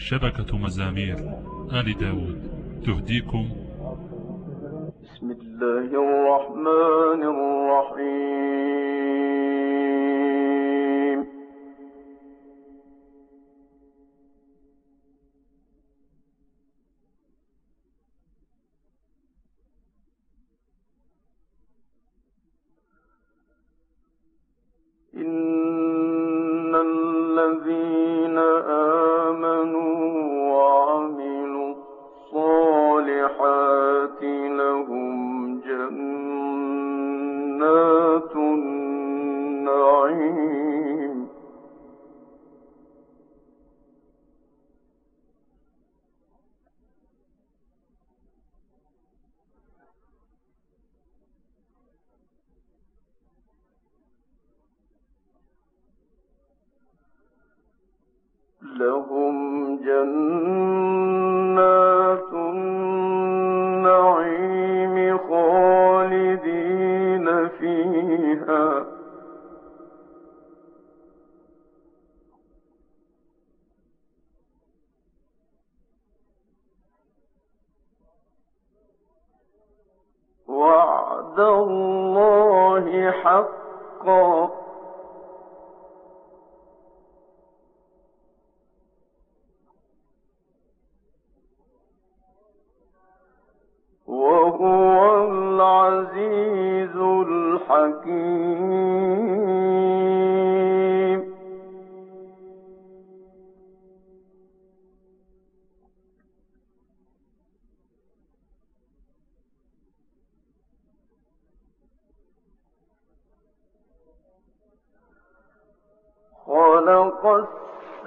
شبكة مزامير. آل داود تهديكم. بسم الله الرحمن الرحيم.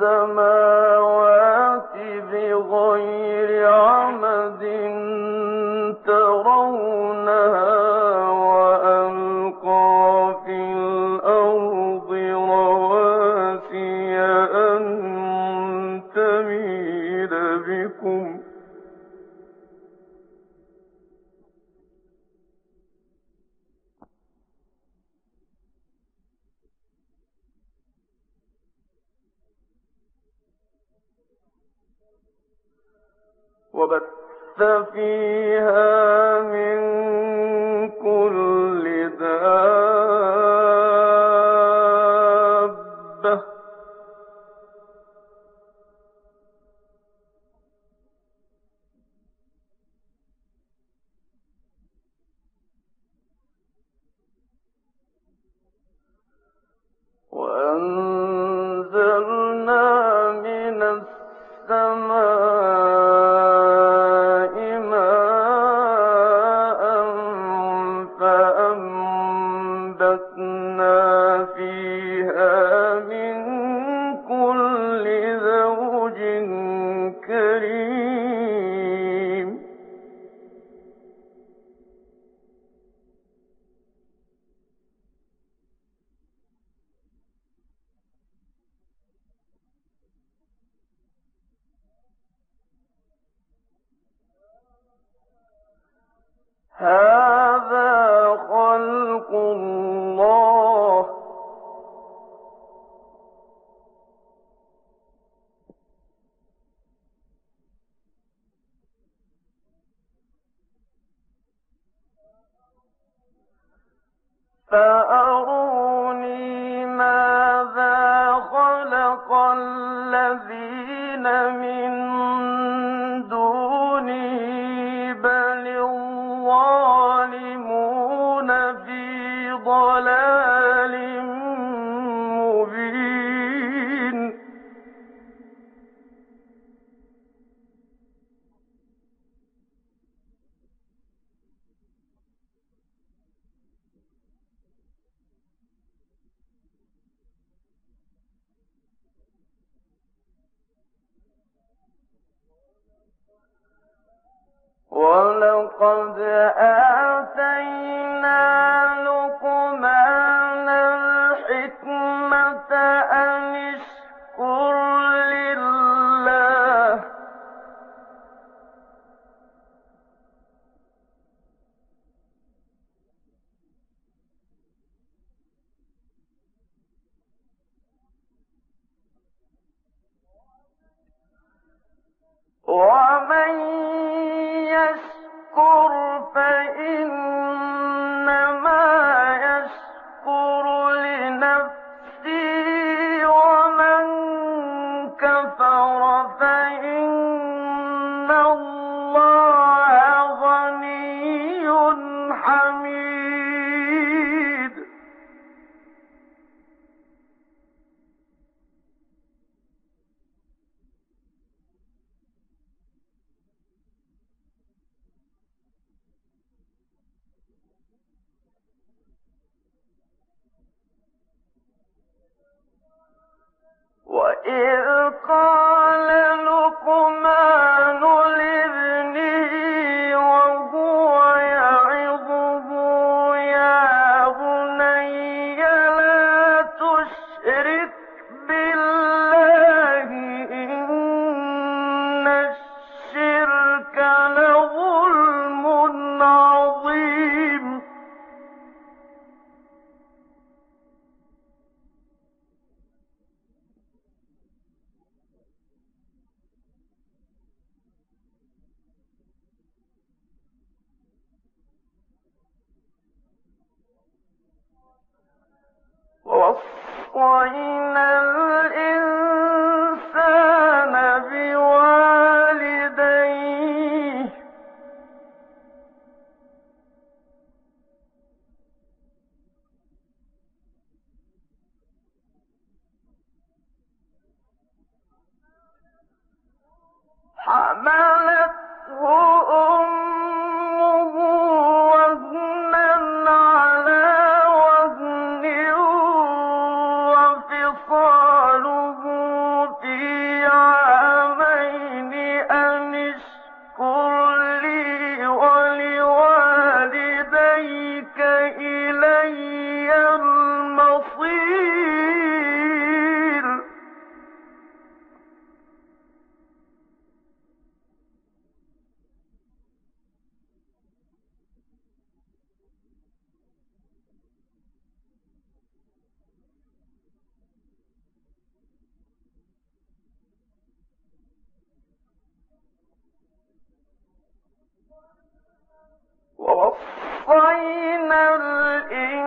السماوات بغير عمد ترون لبثت فيها ولقد آتينا call. قريب خير الإنسان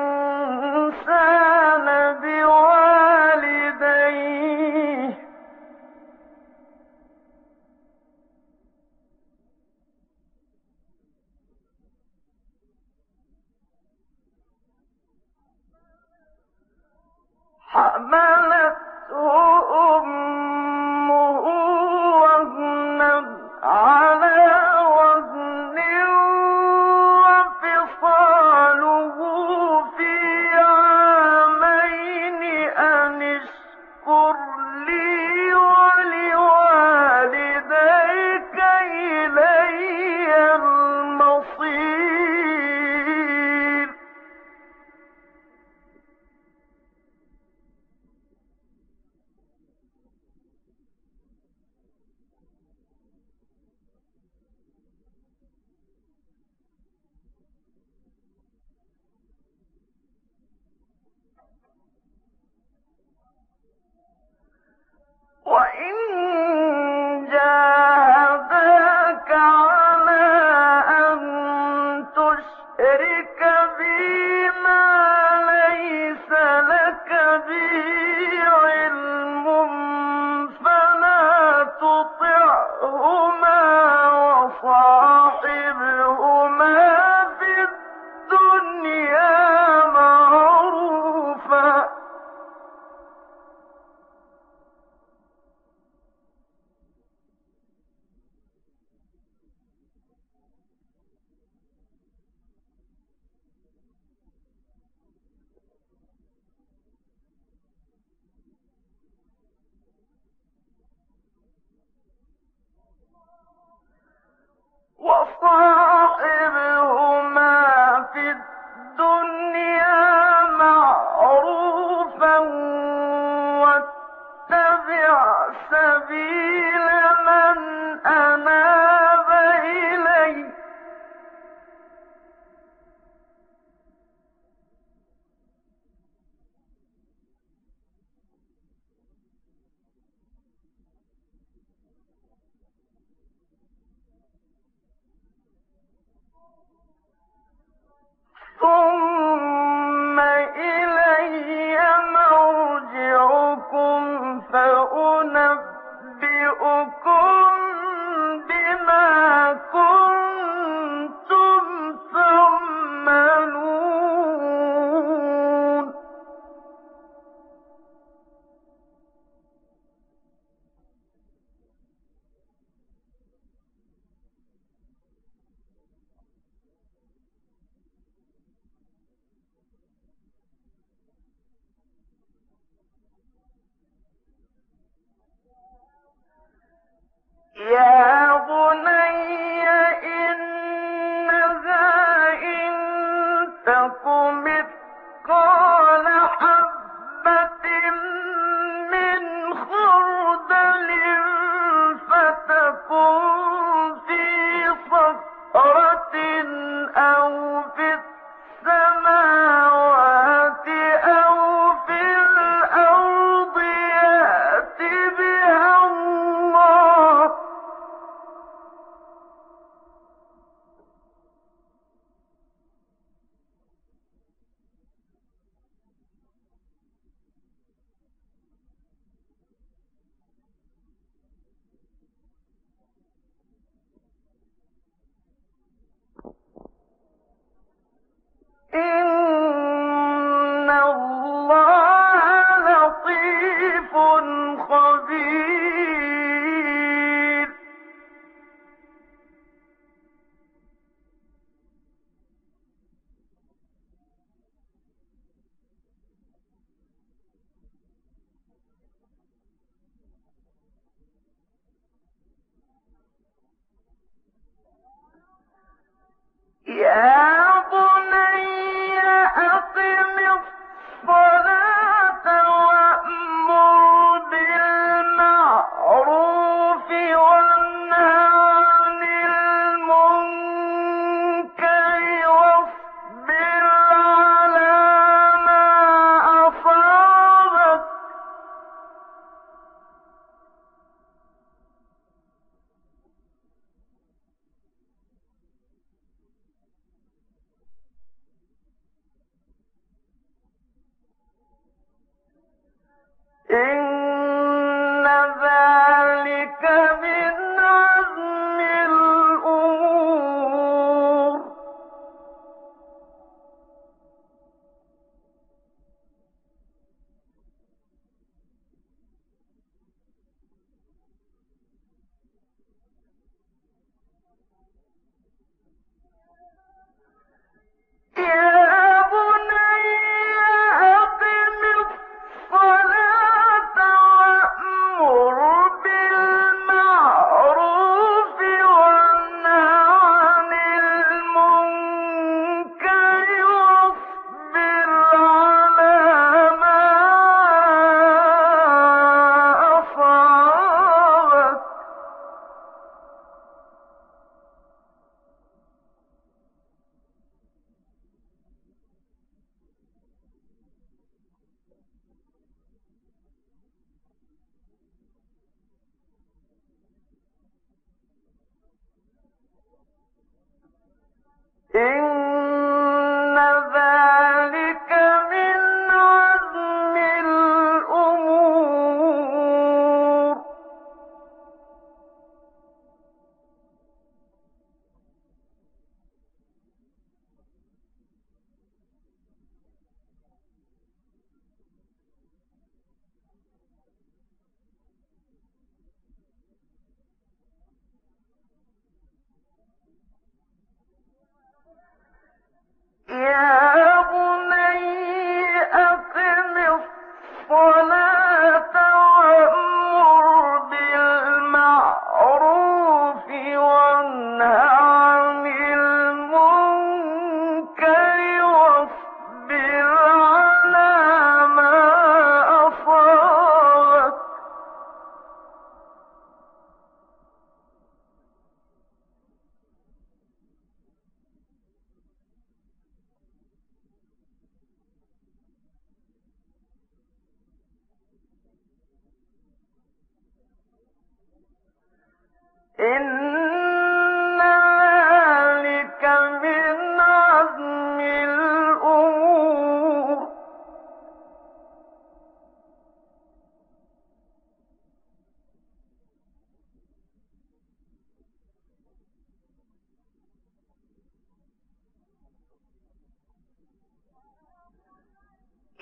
إن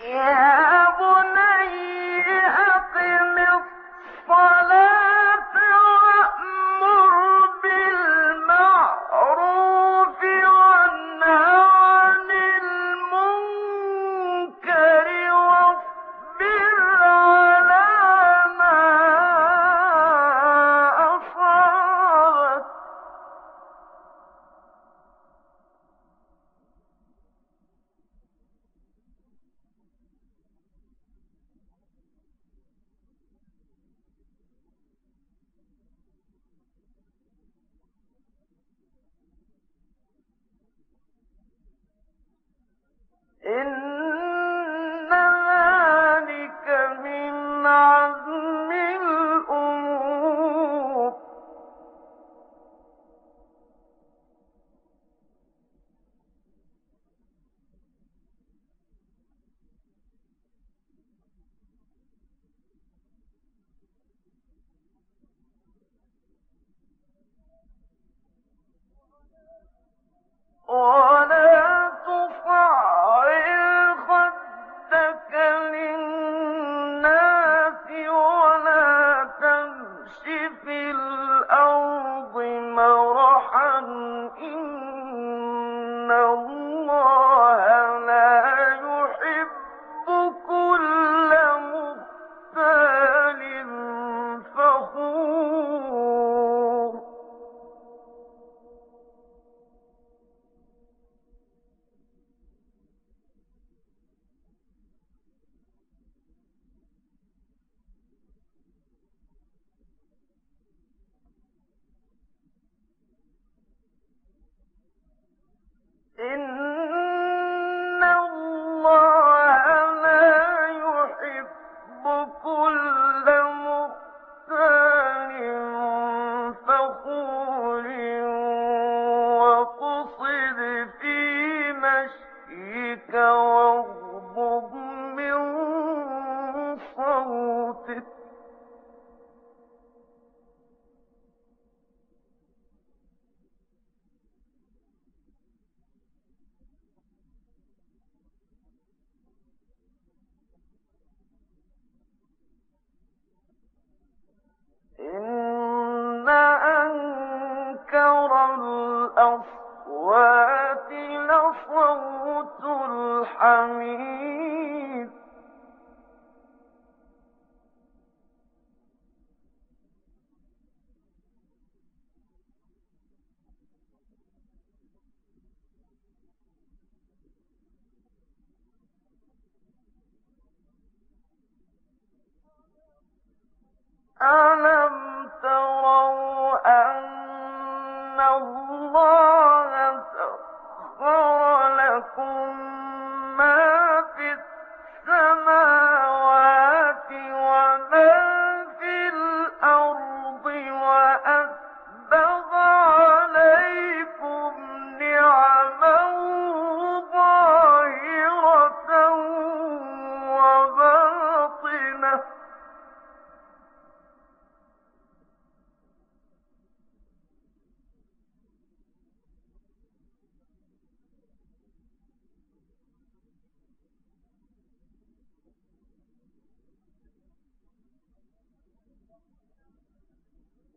يا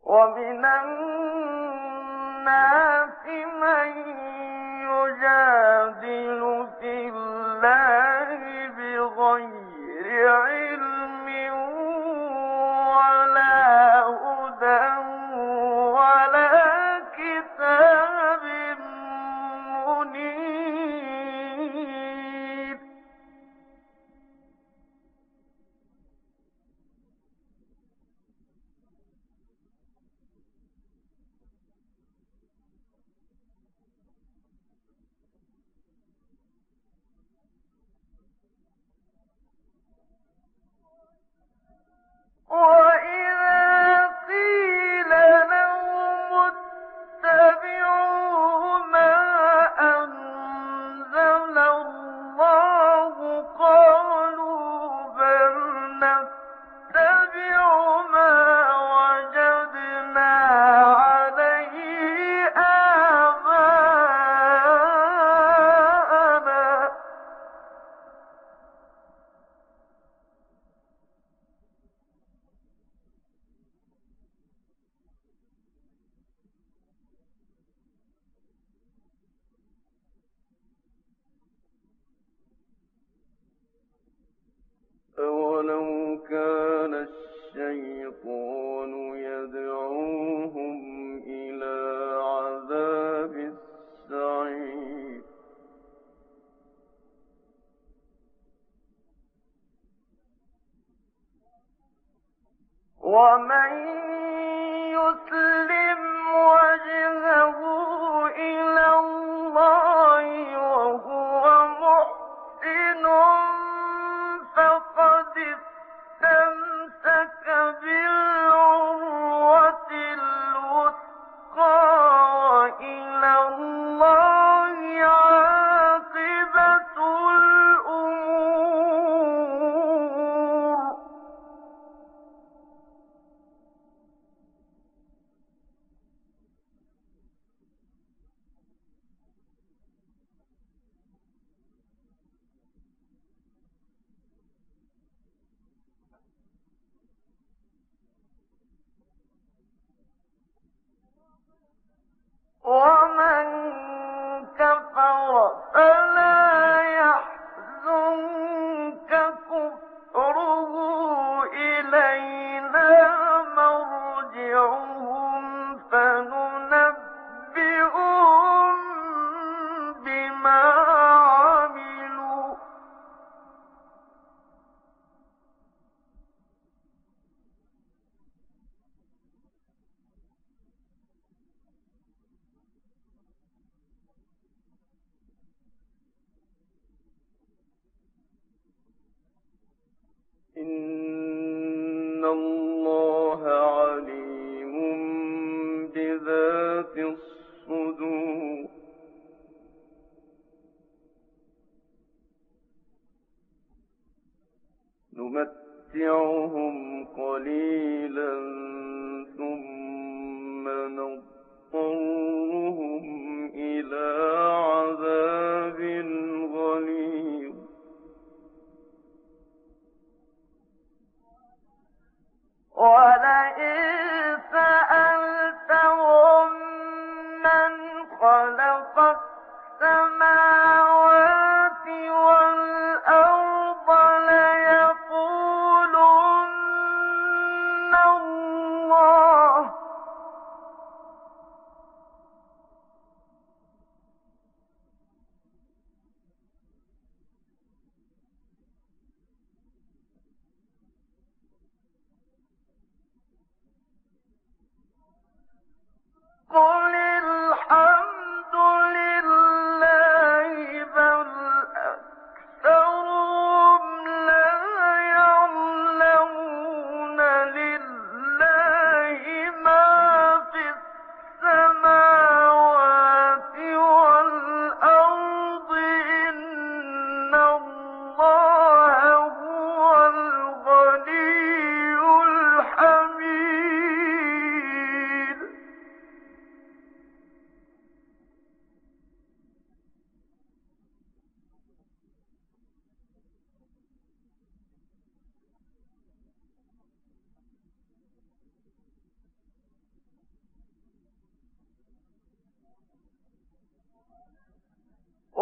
ومن الناس من يجادل في وَمَن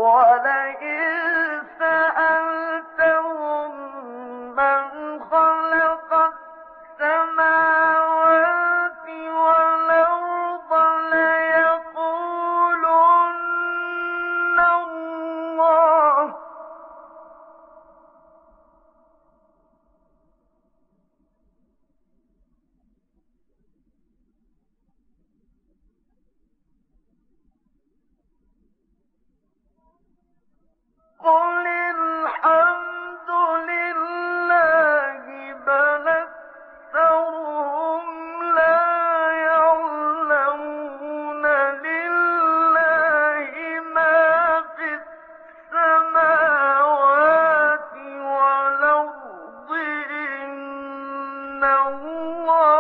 ولئن إِنَّهُ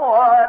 or